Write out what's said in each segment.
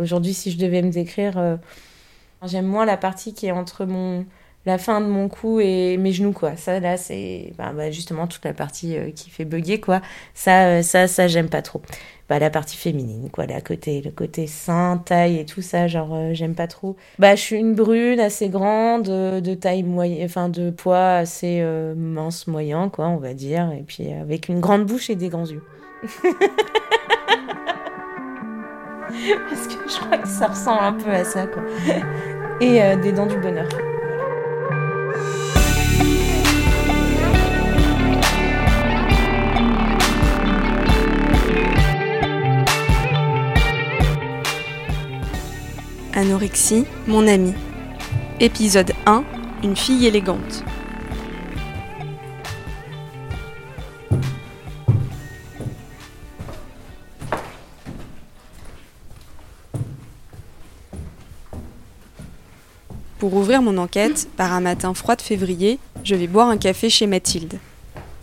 Aujourd'hui, si je devais me décrire, j'aime moins la partie qui est entre mon la fin de mon cou et mes genoux quoi. Ça là c'est bah, bah, justement toute la partie euh, qui fait bugger quoi. Ça euh, ça ça j'aime pas trop. Bah la partie féminine quoi. Là côté le côté sein taille et tout ça genre euh, j'aime pas trop. Bah je suis une brune assez grande de taille moyenne enfin de poids assez mince moyen quoi on va dire. Et puis avec une grande bouche et des grands yeux parce que je crois que ça ressemble un peu à ça quoi et des dents du bonheur Anorexie, mon ami. Épisode 1 Une fille élégante. Pour ouvrir mon enquête, par un matin froid de février, je vais boire un café chez Mathilde.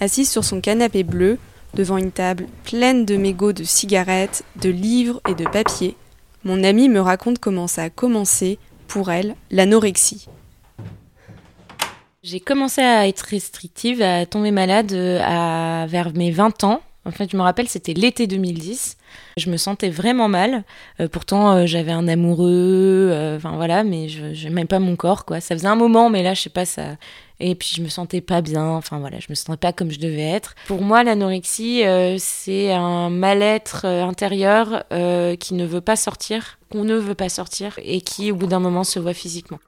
Assise sur son canapé bleu, devant une table pleine de mégots de cigarettes, de livres et de papiers, mon amie me raconte comment ça a commencé, pour elle, l'anorexie. J'ai commencé à être restrictive, à tomber malade euh, vers mes 20 ans. En fait, je me rappelle, c'était l'été 2010. Je me sentais vraiment mal. Euh, pourtant, euh, j'avais un amoureux, enfin voilà, mais je n'aimais pas mon corps, quoi. Ça faisait un moment, mais là, je sais pas, ça, et puis je me sentais pas bien, enfin voilà, je me sentais pas comme je devais être. Pour moi, l'anorexie, euh, c'est un mal-être euh, intérieur euh, qui ne veut pas sortir, qu'on ne veut pas sortir et qui au bout d'un moment se voit physiquement.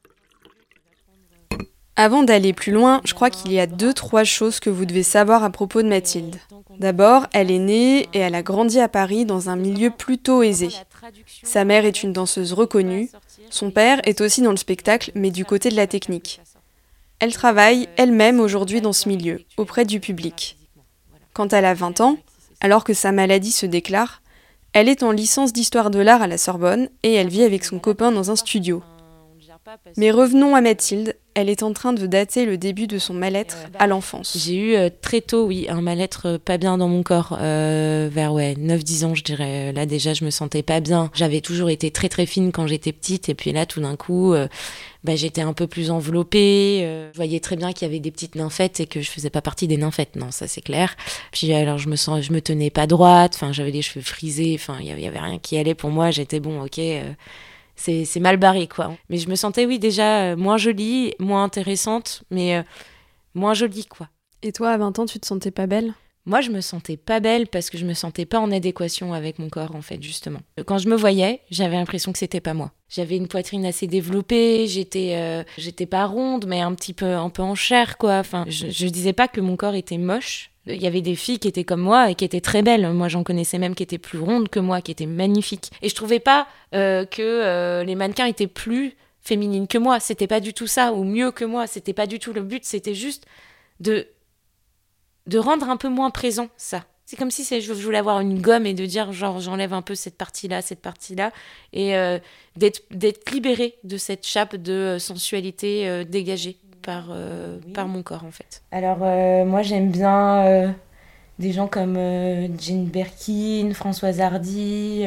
Avant d'aller plus loin, je crois qu'il y a deux, trois choses que vous devez savoir à propos de Mathilde. D'abord, elle est née et elle a grandi à Paris dans un milieu plutôt aisé. Sa mère est une danseuse reconnue, son père est aussi dans le spectacle mais du côté de la technique. Elle travaille elle-même aujourd'hui dans ce milieu, auprès du public. Quand elle a 20 ans, alors que sa maladie se déclare, elle est en licence d'histoire de l'art à la Sorbonne et elle vit avec son copain dans un studio. Mais revenons à Mathilde, elle est en train de dater le début de son mal-être à l'enfance. J'ai eu euh, très tôt, oui, un mal-être euh, pas bien dans mon corps, euh, vers ouais, 9-10 ans, je dirais. Là, déjà, je me sentais pas bien. J'avais toujours été très très fine quand j'étais petite, et puis là, tout d'un coup, bah, j'étais un peu plus enveloppée. je voyais très bien qu'il y avait des petites nymphètes et que je faisais pas partie des nymphètes, non, ça c'est clair. Puis alors, je me sens, je me tenais pas droite, enfin, j'avais les cheveux frisés, enfin, il y avait, y avait rien qui allait pour moi. J'étais bon, ok c'est mal barré, quoi. Mais je me sentais, oui, déjà euh, moins jolie, moins intéressante, mais euh, moins jolie, quoi. Et toi, à 20 ans, tu te sentais pas belle? Moi, je me sentais pas belle parce que je me sentais pas en adéquation avec mon corps, en fait, justement. Quand je me voyais, j'avais l'impression que c'était pas moi. J'avais une poitrine assez développée, j'étais, euh, j'étais pas ronde, mais un petit peu, un peu en chair, quoi. Enfin, je, je disais pas que mon corps était moche, il y avait des filles qui étaient comme moi et qui étaient très belles. Moi, j'en connaissais même qui étaient plus rondes que moi, qui étaient magnifiques. Et je trouvais pas euh, que euh, les mannequins étaient plus féminines que moi. C'était pas du tout ça, ou mieux que moi. C'était pas du tout le but. C'était juste de de rendre un peu moins présent ça. C'est comme si je voulais avoir une gomme et de dire genre j'enlève un peu cette partie-là, cette partie-là, et euh, d'être libérée de cette chape de sensualité dégagée par, euh, par mon corps en fait. Alors euh, moi j'aime bien euh, des gens comme Jane Birkin, Françoise Hardy.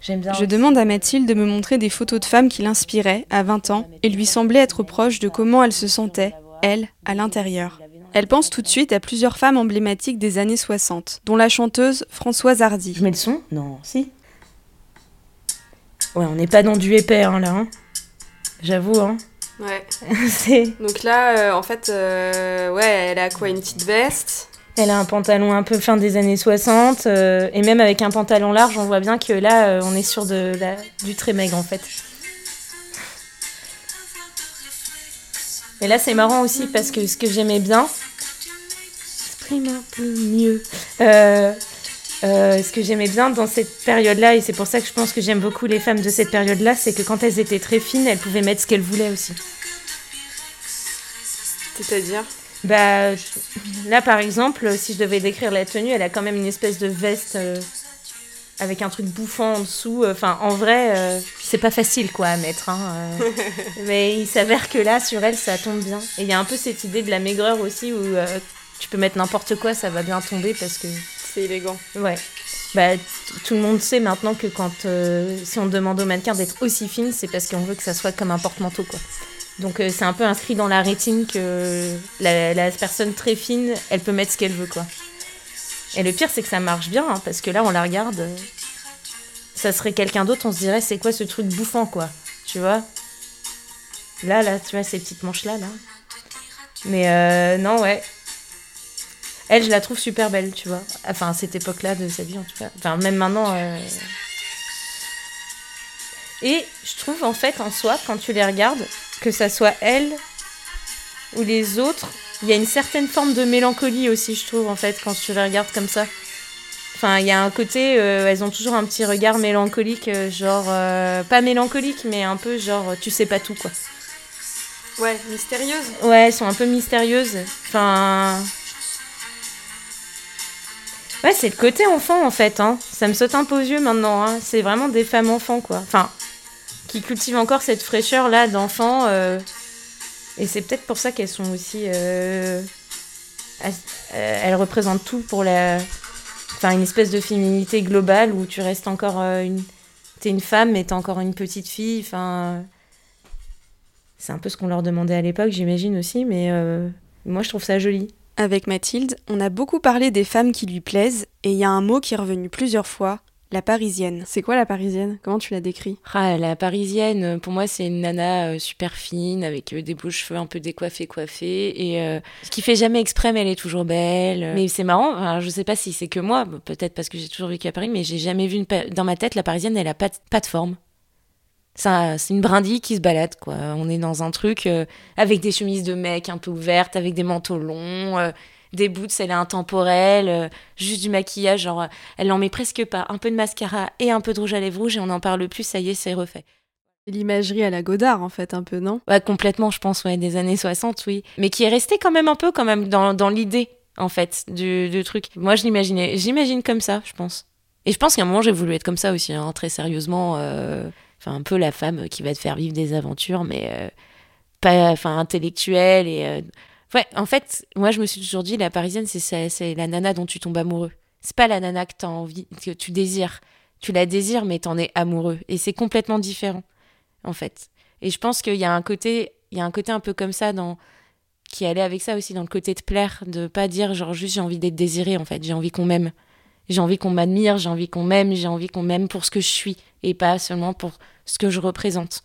j'aime bien Je demande à Mathilde de me montrer des photos de femmes qui l'inspiraient à 20 ans et lui semblaient être proches de comment elle se sentait, elle, à l'intérieur. Elle pense tout de suite à plusieurs femmes emblématiques des années 60, dont la chanteuse Françoise Hardy. Je mets le son? Non, si. Ouais, on n'est pas dans du épais hein, là. Hein. J'avoue, hein. Ouais. Donc là, euh, en fait, euh, ouais, elle a quoi Une petite veste? Elle a un pantalon un peu fin des années 60. Euh, et même avec un pantalon large, on voit bien que là, on est sur de, du très maigre en fait. Et là, c'est marrant aussi parce que ce que j'aimais bien. Exprime un peu mieux. Ce que j'aimais bien dans cette période-là, et c'est pour ça que je pense que j'aime beaucoup les femmes de cette période-là, c'est que quand elles étaient très fines, elles pouvaient mettre ce qu'elles voulaient aussi. C'est-à-dire? Bah là par exemple, si je devais décrire la tenue, elle a quand même une espèce de veste euh, avec un truc bouffant en dessous. Enfin, en vrai, euh, c'est pas facile quoi à mettre. Hein, euh. mais il s'avère que là, sur elle, ça tombe bien. Et il y a un peu cette idée de la maigreur aussi où tu peux mettre n'importe quoi, ça va bien tomber parce que c'est élégant. Ouais. bah, tout le monde sait maintenant que quand euh, si on demande aux mannequins d'être aussi fines, c'est parce qu'on veut que ça soit comme un porte-manteau quoi. Donc euh, c'est un peu inscrit dans la rétine que la, personne très fine, elle peut mettre ce qu'elle veut quoi. Et le pire c'est que ça marche bien hein, parce que là on la regarde, ça serait quelqu'un d'autre, on se dirait c'est quoi ce truc bouffant quoi, tu vois? Là là, tu vois ces petites manches là là. Mais euh, non ouais, elle, je la trouve super belle, tu vois. Enfin, à cette époque-là de sa vie, en tout cas. Enfin, même maintenant. Euh. Et je trouve, en fait, en soi, quand tu les regardes, que ça soit elle ou les autres, il y a une certaine forme de mélancolie aussi, je trouve, en fait, quand tu les regardes comme ça. Enfin, il y a un côté, euh, elles ont toujours un petit regard mélancolique, euh, genre, pas mélancolique, mais un peu genre, tu sais pas tout, quoi. Ouais, mystérieuse. Ouais, elles sont un peu mystérieuses. Enfin, Ouais, c'est le côté enfant en fait. Hein. Ça me saute un peu aux yeux maintenant. Hein. C'est vraiment des femmes enfants quoi. Enfin, qui cultivent encore cette fraîcheur là d'enfant. Euh. Et c'est peut-être pour ça qu'elles sont aussi. Euh, euh... Elles représentent tout pour la. Enfin, une espèce de féminité globale où tu restes encore euh, une. T'es une femme mais t'es encore une petite fille. Enfin. C'est un peu ce qu'on leur demandait à l'époque, j'imagine aussi, mais moi je trouve ça joli. Avec Mathilde, on a beaucoup parlé des femmes qui lui plaisent, et il y a un mot qui est revenu plusieurs fois, la parisienne. C'est quoi la parisienne? Comment tu la décris? Ah, La parisienne, pour moi, c'est une nana euh, super fine, avec euh, des beaux cheveux un peu décoiffés, coiffés, et euh, ce qui fait jamais exprès, mais elle est toujours belle. Mais c'est marrant, alors, je sais pas si c'est que moi, peut-être parce que j'ai toujours vécu à Paris, mais j'ai jamais vu une dans ma tête, la parisienne, elle a pas pas de forme c'est une brindille qui se balade, quoi. On est dans un truc euh, avec des chemises de mec un peu ouvertes, avec des manteaux longs, euh, des boots, elle est intemporelle, euh, juste du maquillage, genre, elle en met presque pas. Un peu de mascara et un peu de rouge à lèvres rouge et on n'en parle plus, ça y est, c'est refait. L'imagerie à la Godard, en fait, un peu, non? Ouais, complètement, je pense, ouais, des années 60, oui. Mais qui est resté quand même un peu, quand même, dans, dans l'idée, en fait, du, du truc. Moi, je l'imaginais, j'imagine comme ça, je pense. Et je pense qu'à un moment, j'ai voulu être comme ça aussi, hein, très sérieusement enfin un peu la femme qui va te faire vivre des aventures, mais euh, pas, enfin intellectuelle et euh, ouais. En fait, moi je me suis toujours dit la parisienne c'est c'est la nana dont tu tombes amoureux. C'est pas la nana que t'as envie, que tu désires. Tu la désires, mais t'en es amoureux et c'est complètement différent en fait. Et je pense qu'il y a un côté, il y a un côté un peu comme ça dans qui allait avec ça aussi dans le côté de plaire, de pas dire genre juste j'ai envie d'être désiré en fait, j'ai envie qu'on m'aime. J'ai envie qu'on m'admire, j'ai envie qu'on m'aime, j'ai envie qu'on m'aime pour ce que je suis et pas seulement pour ce que je représente.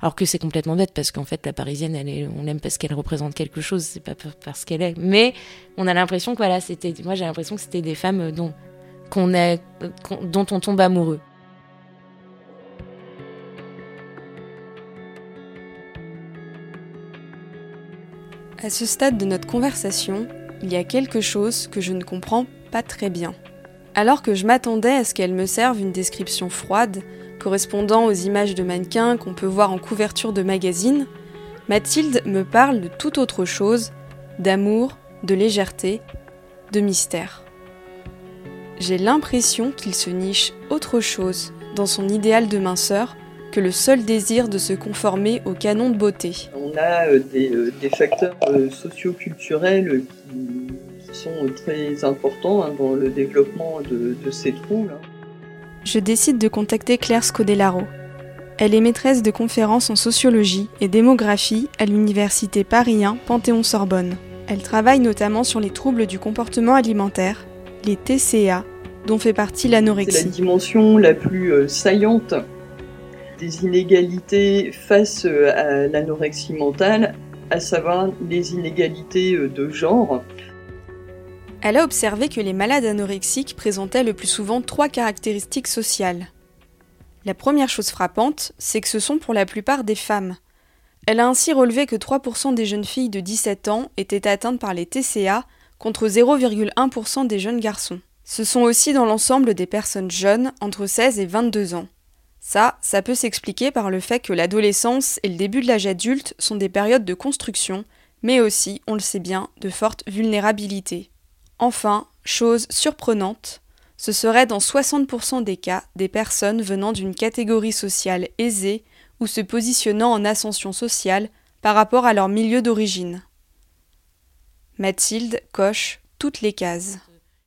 Alors que c'est complètement bête parce qu'en fait la parisienne, elle on l'aime parce qu'elle représente quelque chose, c'est pas parce qu'elle est. Mais on a l'impression que voilà, c'était, moi j'ai l'impression que c'était des femmes dont qu'on est, dont on tombe amoureux. À ce stade de notre conversation, il y a quelque chose que je ne comprends pas très bien. Alors que je m'attendais à ce qu'elle me serve une description froide, correspondant aux images de mannequins qu'on peut voir en couverture de magazines, Mathilde me parle de tout autre chose, d'amour, de légèreté, de mystère. J'ai l'impression qu'il se niche autre chose dans son idéal de minceur que le seul désir de se conformer au canon de beauté. On a euh, euh, des, facteurs euh, socio-culturels qui sont très importants hein, dans le développement de, ces troubles. Hein. Je décide de contacter Claire Scodellaro. Elle est maîtresse de conférences en sociologie et démographie à l'université Paris 1 Panthéon-Sorbonne. Elle travaille notamment sur les troubles du comportement alimentaire, les TCA, dont fait partie l'anorexie. C'est la dimension la plus euh, saillante des inégalités face euh, à l'anorexie mentale, à savoir les inégalités euh, de genre. Elle a observé que les malades anorexiques présentaient le plus souvent trois caractéristiques sociales. La première chose frappante, c'est que ce sont pour la plupart des femmes. Elle a ainsi relevé que 3% des jeunes filles de 17 ans étaient atteintes par les TCA contre 0,1% des jeunes garçons. Ce sont aussi dans l'ensemble des personnes jeunes entre 16 et 22 ans. Ça, ça peut s'expliquer par le fait que l'adolescence et le début de l'âge adulte sont des périodes de construction, mais aussi, on le sait bien, de forte vulnérabilité. Enfin, chose surprenante, ce serait dans 60% des cas des personnes venant d'une catégorie sociale aisée ou se positionnant en ascension sociale par rapport à leur milieu d'origine. Mathilde coche toutes les cases.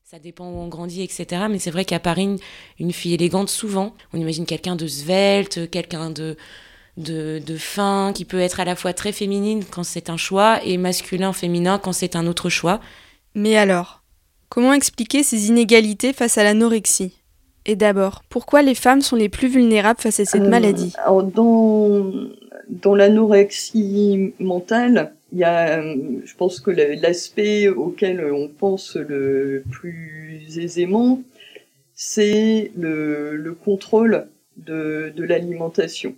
Ça dépend où on grandit, etc. Mais c'est vrai qu'à Paris, une, fille élégante, souvent, on imagine quelqu'un de svelte, quelqu'un de, de, de, fin, qui peut être à la fois très féminine quand c'est un choix et masculin, féminin quand c'est un autre choix. Mais alors, comment expliquer ces inégalités face à l'anorexie? Et d'abord, pourquoi les femmes sont les plus vulnérables face à cette euh, maladie? Dans, dans l'anorexie mentale, il y a, je pense que l'aspect auquel on pense le plus aisément, c'est le, le, contrôle de, de l'alimentation.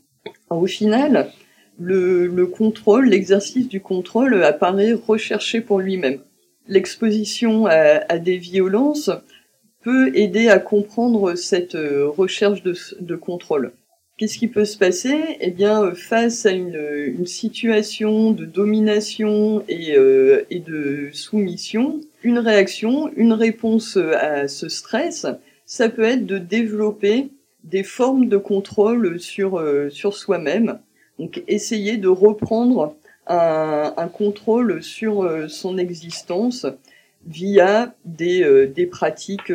Au final, le, le contrôle, l'exercice du contrôle apparaît recherché pour lui-même. L'exposition à, des violences peut aider à comprendre cette recherche de, contrôle. Qu'est-ce qui peut se passer? Eh bien, euh, face à une, situation de domination et, euh, et, de soumission, une réaction, une réponse à ce stress, ça peut être de développer des formes de contrôle sur, euh, sur soi-même. Donc, essayer de reprendre un, contrôle sur euh, son existence via des, des pratiques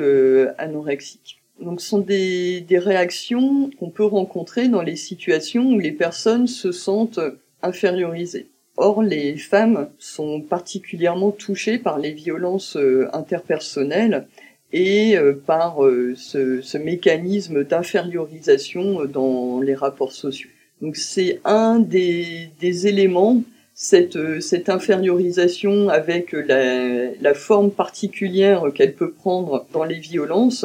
anorexiques. Donc, ce sont des, réactions qu'on peut rencontrer dans les situations où les personnes se sentent infériorisées. Or, les femmes sont particulièrement touchées par les violences euh, interpersonnelles et euh, par euh, ce, mécanisme d'infériorisation dans les rapports sociaux. Donc, c'est un des éléments cette, cette, infériorisation avec la, forme particulière qu'elle peut prendre dans les violences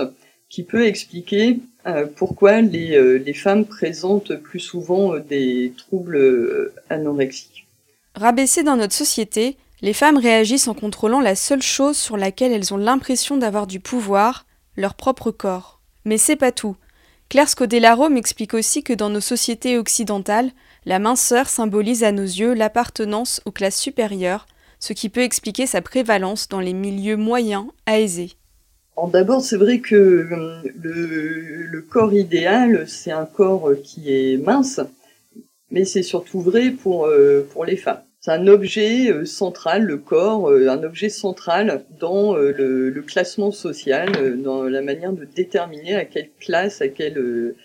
qui peut expliquer euh, pourquoi les, euh, les, femmes présentent plus souvent euh, des troubles anorexiques. Rabaissées dans notre société, les femmes réagissent en contrôlant la seule chose sur laquelle elles ont l'impression d'avoir du pouvoir, leur propre corps. Mais c'est pas tout. Claire Scodellaro m'explique aussi que dans nos sociétés occidentales, la minceur symbolise à nos yeux l'appartenance aux classes supérieures, ce qui peut expliquer sa prévalence dans les milieux moyens à aisés. D'abord, c'est vrai que euh, le, corps idéal, c'est un corps qui est mince, mais c'est surtout vrai pour, euh, les femmes. C'est un objet euh, central, le corps, un objet central dans le, le, classement social, dans la manière de déterminer à quelle classe, à quelle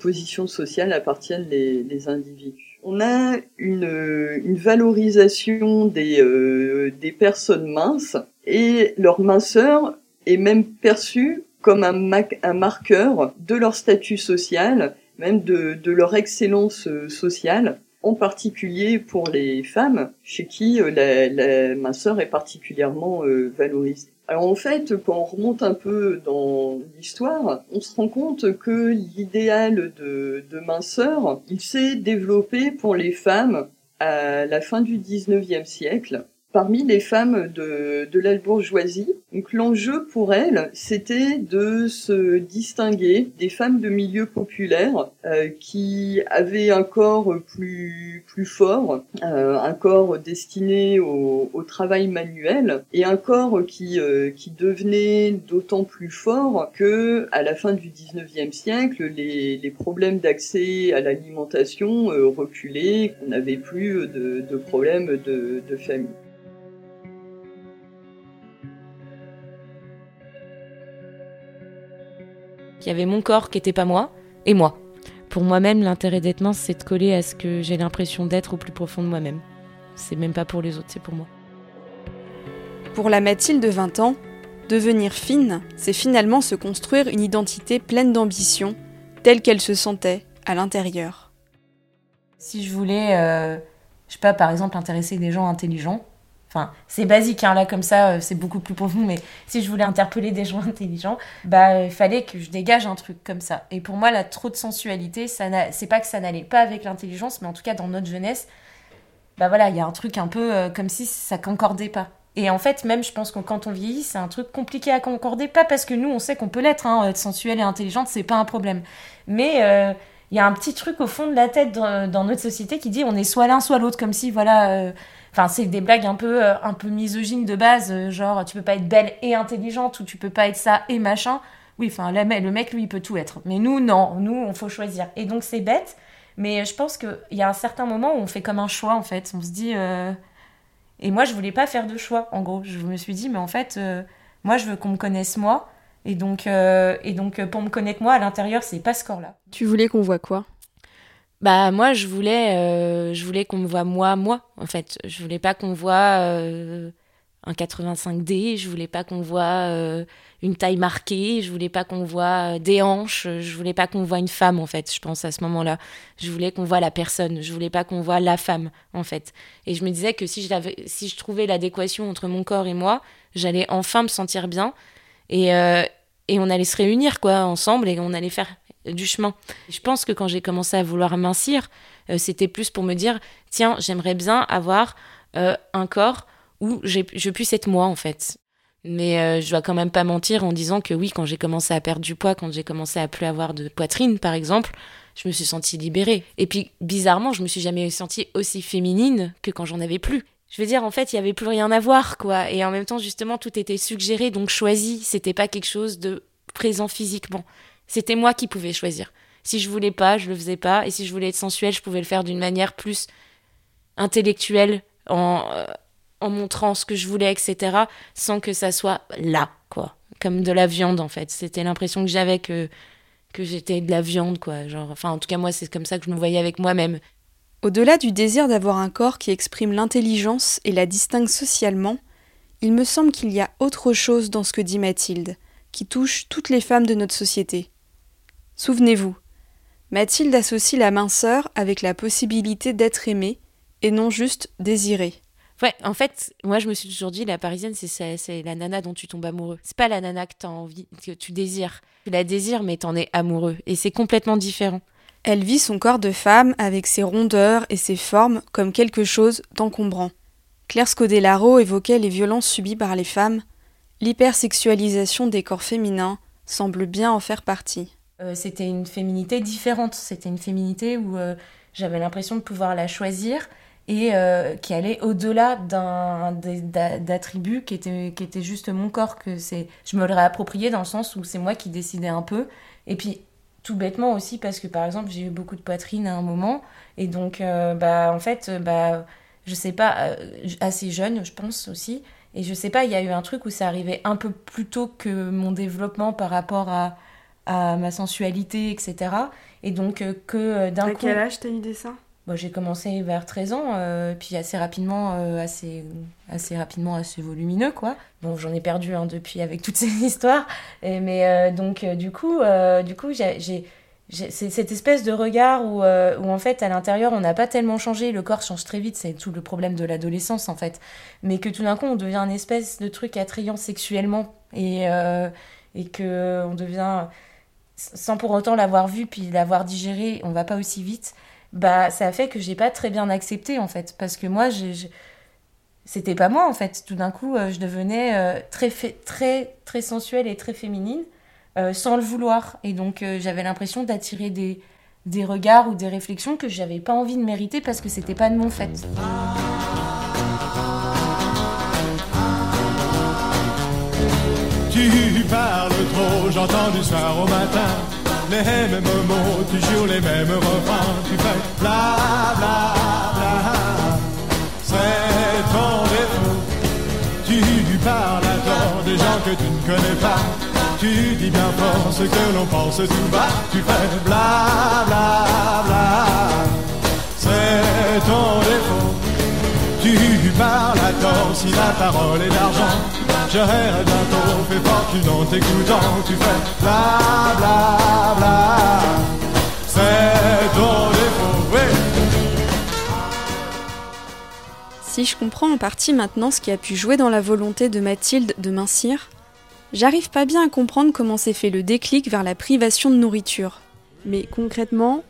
position sociale appartiennent les, les individus. On a une, une valorisation des, des personnes minces et leur minceur est même perçu comme un, un marqueur de leur statut social, même de, de leur excellence euh, sociale, en particulier pour les femmes, chez qui euh, la, la minceur est particulièrement euh, valorisée. Alors en fait, quand on remonte un peu dans l'histoire, on se rend compte que l'idéal de, de minceur, il s'est développé pour les femmes à la fin du 19e siècle, parmi les femmes de, de la bourgeoisie. Donc l'enjeu pour elles, c'était de se distinguer des femmes de milieu populaire euh, qui avaient un corps plus plus fort, euh, un corps destiné au, au, travail manuel et un corps qui euh, qui devenait d'autant plus fort que à la fin du 19e siècle, les, les problèmes d'accès à l'alimentation euh, reculaient, on n'avait plus de, de problèmes de, de famille. Il y avait mon corps qui n'était pas moi et moi. Pour moi-même, l'intérêt d'être mince, c'est de coller à ce que j'ai l'impression d'être au plus profond de moi-même. C'est même pas pour les autres, c'est pour moi. Pour la Mathilde de 20 ans, devenir fine, c'est finalement se construire une identité pleine d'ambition, telle qu'elle se sentait à l'intérieur. Si je voulais, euh, je sais pas, par exemple, intéresser des gens intelligents, Enfin, c'est basique, hein, là, comme ça, euh, c'est beaucoup plus profond, mais si je voulais interpeller des gens intelligents, bah, il fallait que je dégage un truc comme ça. Et pour moi, la trop de sensualité, ça c'est pas que ça n'allait pas avec l'intelligence, mais en tout cas, dans notre jeunesse, bah voilà, il y a un truc un peu euh, comme si ça concordait pas. Et en fait, même, je pense que quand on vieillit, c'est un truc compliqué à concorder, pas parce que nous, on sait qu'on peut l'être, hein, être sensuelle et intelligente, c'est pas un problème. Mais euh, il y a un petit truc au fond de la tête dans, notre société qui dit on est soit l'un, soit l'autre, comme si, voilà Enfin, c'est des blagues un peu, euh, un peu misogynes de base, euh, genre tu peux pas être belle et intelligente ou tu peux pas être ça et machin. Oui, enfin, le mec, lui, il peut tout être. Mais nous, non, nous, on faut choisir. Et donc, c'est bête, mais je pense qu'il y a un certain moment où on fait comme un choix, en fait. On se dit. Euh, et moi, je voulais pas faire de choix, en gros. Je me suis dit, mais en fait, Moi, je veux qu'on me connaisse moi. Et donc, et donc pour me connaître moi, à l'intérieur, c'est pas ce corps-là. Tu voulais qu'on voit quoi? Bah moi, je voulais, euh, je voulais qu'on me voit moi, moi. En fait, je voulais pas qu'on voit euh, un 85D. Je voulais pas qu'on voit une taille marquée, je voulais pas qu'on voit euh, des hanches, je voulais pas qu'on voit une femme en fait, je pense à ce moment-là. Je voulais qu'on voit la personne, je voulais pas qu'on voit la femme en fait. Et je me disais que si je, si je trouvais l'adéquation entre mon corps et moi, j'allais enfin me sentir bien et, euh, et on allait se réunir quoi ensemble et on allait faire du chemin. Je pense que quand j'ai commencé à vouloir mincir, euh, c'était plus pour me dire tiens, j'aimerais bien avoir un corps où je puisse être moi en fait. Mais euh, je dois quand même pas mentir en disant que oui, quand j'ai commencé à perdre du poids, quand j'ai commencé à plus avoir de poitrine, par exemple, je me suis sentie libérée. Et puis, bizarrement, je me suis jamais sentie aussi féminine que quand j'en avais plus. Je veux dire, en fait, il y avait plus rien à voir, quoi. Et en même temps, justement, tout était suggéré, donc choisi. C'était pas quelque chose de présent physiquement. C'était moi qui pouvais choisir. Si je voulais pas, je le faisais pas. Et si je voulais être sensuelle, je pouvais le faire d'une manière plus intellectuelle, en, euh, en montrant ce que je voulais, etc., sans que ça soit là, quoi. Comme de la viande, en fait. C'était l'impression que j'avais que, que j'étais de la viande, quoi. Genre, enfin, en tout cas, moi, c'est comme ça que je me voyais avec moi-même. Au-delà du désir d'avoir un corps qui exprime l'intelligence et la distingue socialement, il me semble qu'il y a autre chose dans ce que dit Mathilde, qui touche toutes les femmes de notre société. Souvenez-vous, Mathilde associe la minceur avec la possibilité d'être aimée et non juste désirée. Ouais, en fait, moi je me suis toujours dit, la parisienne, c'est la nana dont tu tombes amoureux. C'est pas la nana que, as envie, que tu désires. Tu la désires, mais t'en es amoureux. Et c'est complètement différent. Elle vit son corps de femme avec ses rondeurs et ses formes comme quelque chose d'encombrant. Claire Scodellaro évoquait les violences subies par les femmes. L'hypersexualisation des corps féminins semble bien en faire partie. Euh, c'était une féminité différente. C'était une féminité où euh, j'avais l'impression de pouvoir la choisir et euh, qui allait au-delà d'un d'attributs qui était qui était juste mon corps que je me l'aurais approprié dans le sens où c'est moi qui décidais un peu et puis tout bêtement aussi parce que par exemple j'ai eu beaucoup de poitrine à un moment et donc bah en fait bah je sais pas assez jeune je pense aussi et je sais pas il y a eu un truc où ça arrivait un peu plus tôt que mon développement par rapport à à ma sensualité etc et donc que d'un coup à quel âge t'as eu des seins? J'ai commencé vers 13 ans, euh, puis assez rapidement, euh, assez, assez rapidement, assez volumineux, quoi. Bon, j'en ai perdu hein, depuis avec toutes ces histoires, mais euh, donc du coup, du coup, j'ai c'est cette espèce de regard où, où en fait à l'intérieur on n'a pas tellement changé, le corps change très vite, c'est tout le problème de l'adolescence en fait, mais que tout d'un coup on devient une espèce de truc attrayant sexuellement. Et, et que on devient sans pour autant l'avoir vu puis l'avoir digéré, on va pas aussi vite. Bah ça a fait que j'ai pas très bien accepté en fait. Parce que moi j'ai c'était pas moi en fait. Tout d'un coup euh, je devenais euh, très très très sensuelle et très féminine euh, sans le vouloir. Et donc j'avais l'impression d'attirer des des regards ou des réflexions que j'avais pas envie de mériter parce que c'était pas de mon fait. Tu parles trop, j'entends du soir au matin les mêmes mots, toujours les mêmes refrains. Tu fais bla bla bla. C'est ton défaut. Tu parles à tort des gens que tu ne connais pas. Tu dis bien fort ce que l'on pense tout bas. Tu fais bla bla bla. C'est ton défaut. Tu parles à tort si la parole est d'argent. Si je comprends en partie maintenant ce qui a pu jouer dans la volonté de Mathilde de mincir, j'arrive pas bien à comprendre comment s'est fait le déclic vers la privation de nourriture. Mais concrètement,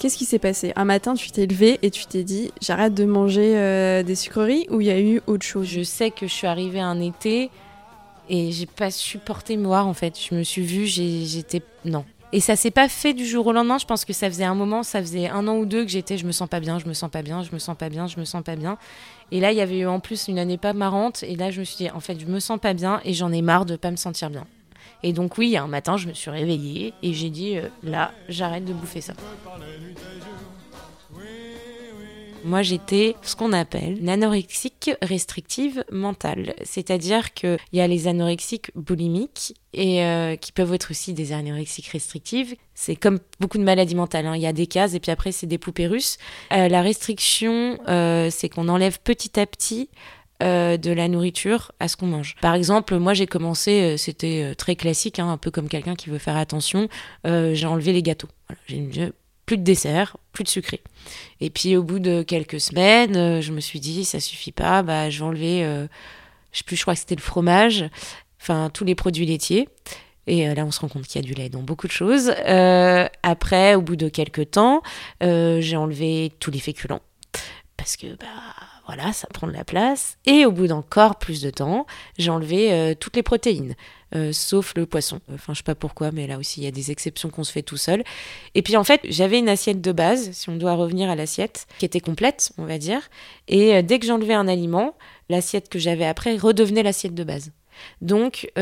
Qu'est-ce qui s'est passé? Un matin, tu t'es levé et tu t'es dit j'arrête de manger euh, des sucreries ou il y a eu autre chose? Je sais que je suis arrivée un été et j'ai pas supporté me voir en fait. Je me suis vue, j'étais non. Et ça s'est pas fait du jour au lendemain. Je pense que ça faisait un moment, ça faisait un an ou deux que j'étais, je me sens pas bien, je me sens pas bien, je me sens pas bien, je me sens pas bien. Et là, il y avait eu en plus une année pas marrante. Et là, je me suis dit, en fait, je me sens pas bien et j'en ai marre de pas me sentir bien. Et donc oui, un matin, je me suis réveillée et j'ai dit, euh, là, j'arrête de bouffer ça. Moi, j'étais ce qu'on appelle une anorexique restrictive mentale. C'est-à-dire qu'il y a les anorexiques boulimiques et euh, qui peuvent être aussi des anorexiques restrictives. C'est comme beaucoup de maladies mentales. hein. Il y a des cases et puis après, c'est des poupées russes. Euh, la restriction, c'est qu'on enlève petit à petit euh, de la nourriture à ce qu'on mange. Par exemple, moi j'ai commencé, euh, c'était euh, très classique, hein, un peu comme quelqu'un qui veut faire attention, j'ai enlevé les gâteaux. J'ai plus de dessert, plus de sucré. Et puis au bout de quelques semaines, je me suis dit, ça suffit pas, bah, je vais enlever, je plus, je crois que c'était le fromage, enfin tous les produits laitiers. Et là, on se rend compte qu'il y a du lait dans beaucoup de choses. Après, au bout de quelques temps, j'ai enlevé tous les féculents. Parce que, bah, voilà, ça prend de la place. Et au bout d'encore plus de temps, j'ai enlevé euh, toutes les protéines, euh, sauf le poisson. Enfin, je sais pas pourquoi, mais là aussi, il y a des exceptions qu'on se fait tout seul. Et puis, en fait, j'avais une assiette de base, si on doit revenir à l'assiette, qui était complète, on va dire. Et euh, dès que j'enlevais un aliment, l'assiette que j'avais après redevenait l'assiette de base. Donc,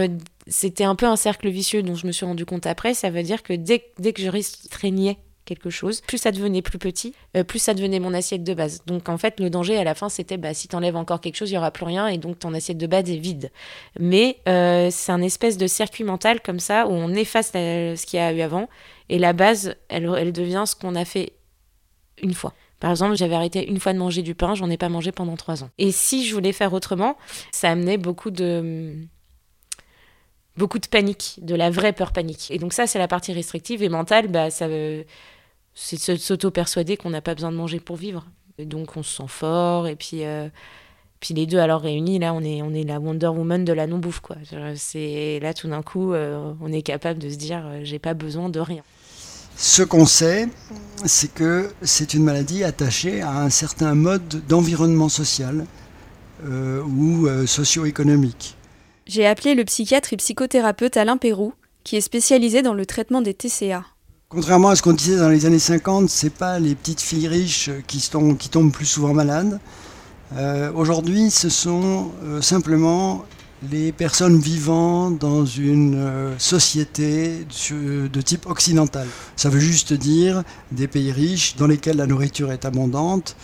c'était un peu un cercle vicieux dont je me suis rendu compte après. Ça veut dire que dès, dès que je restreignais quelque chose, plus ça devenait plus petit, euh, plus ça devenait mon assiette de base. Donc en fait, le danger à la fin, c'était bah, si t'enlèves encore quelque chose, il y aura plus rien et donc ton assiette de base est vide. Mais euh, c'est un espèce de circuit mental comme ça où on efface ce qu'il y a eu avant et la base, elle, elle devient ce qu'on a fait une fois. Par exemple, j'avais arrêté une fois de manger du pain, j'en ai pas mangé pendant trois ans. Et si je voulais faire autrement, ça amenait beaucoup de beaucoup de panique, de la vraie peur panique. Et donc ça, c'est la partie restrictive et mentale, bah ça c'est de s'auto-persuader qu'on n'a pas besoin de manger pour vivre. Et donc on se sent fort et puis euh, puis les deux alors réunis là, on est on est la Wonder Woman de la non-bouffe quoi. Genre, C'est là tout d'un coup, euh, on est capable de se dire euh, j'ai pas besoin de rien. Ce qu'on sait, c'est que c'est une maladie attachée à un certain mode d'environnement social euh, ou euh, socio-économique. J'ai appelé le psychiatre et psychothérapeute Alain Pérou, qui est spécialisé dans le traitement des TCA. Contrairement à ce qu'on disait dans les années 50, c'est pas les petites filles riches qui, tombent plus souvent malades. Euh, Aujourd'hui, ce sont euh, simplement les personnes vivant dans une euh, société de type occidental. Ça veut juste dire des pays riches dans lesquels la nourriture est abondante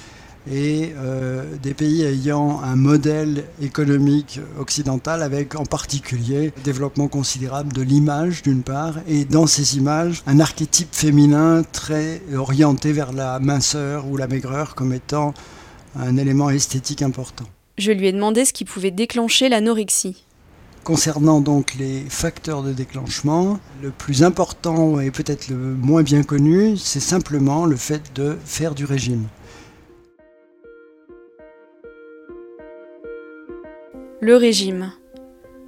et euh, des pays ayant un modèle économique occidental avec en particulier un développement considérable de l'image d'une part et dans ces images un archétype féminin très orienté vers la minceur ou la maigreur comme étant un élément esthétique important. Je lui ai demandé ce qui pouvait déclencher l'anorexie. Concernant donc les facteurs de déclenchement, le plus important et peut-être le moins bien connu, c'est simplement le fait de faire du régime. Le régime.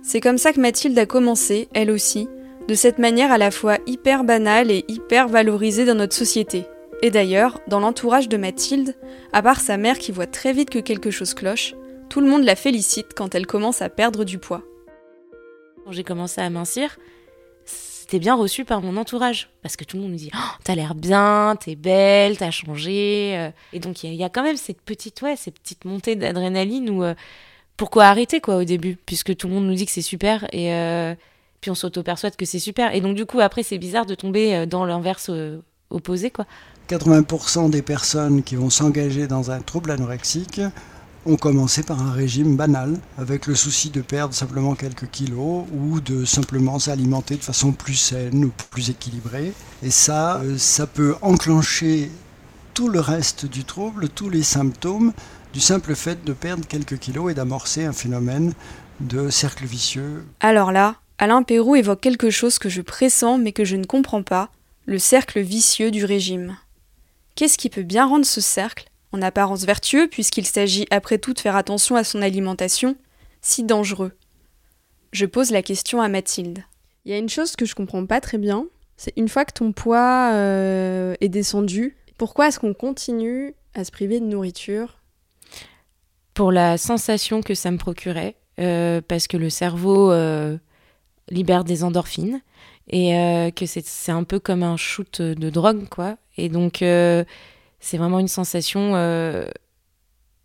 C'est comme ça que Mathilde a commencé, elle aussi, de cette manière à la fois hyper banale et hyper valorisée dans notre société. Et d'ailleurs, dans l'entourage de Mathilde, à part sa mère qui voit très vite que quelque chose cloche, tout le monde la félicite quand elle commence à perdre du poids. Quand j'ai commencé à mincir, c'était bien reçu par mon entourage. Parce que tout le monde me dit oh, T'as l'air bien, t'es belle, t'as changé. euh. Et donc, il y, y a quand même cette petite, ouais, cette petite montée d'adrénaline où. Pourquoi arrêter, quoi, au début Puisque tout le monde nous dit que c'est super et. euh, puis on s'auto-persuade que c'est super. Et donc, du coup, après, c'est bizarre de tomber euh, dans l'inverse euh, opposé, quoi. 80% des personnes qui vont s'engager dans un trouble anorexique ont commencé par un régime banal, avec le souci de perdre simplement quelques kilos ou de simplement s'alimenter de façon plus saine ou plus équilibrée. Et ça, ça peut enclencher tout le reste du trouble, tous les symptômes, du simple fait de perdre quelques kilos et d'amorcer un phénomène de cercle vicieux. Alors là, Alain Pérou évoque quelque chose que je pressens mais que je ne comprends pas, le cercle vicieux du régime. Qu'est-ce qui peut bien rendre ce cercle, en apparence vertueux puisqu'il s'agit après tout de faire attention à son alimentation, si dangereux? Je pose la question à Mathilde. Il y a une chose que je comprends pas très bien, c'est une fois que ton poids euh, est descendu, pourquoi est-ce qu'on continue à se priver de nourriture Pour la sensation que ça me procurait, euh, parce que le cerveau euh, libère des endorphines et euh, que c'est un peu comme un shoot de drogue, quoi. Et donc, c'est vraiment une sensation.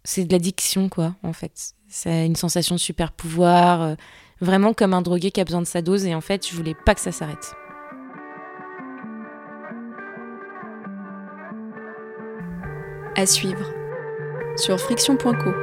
c'est de l'addiction, quoi, en fait. C'est une sensation de super pouvoir, vraiment comme un drogué qui a besoin de sa dose. Et en fait, je voulais pas que ça s'arrête. À suivre. Sur friction.co.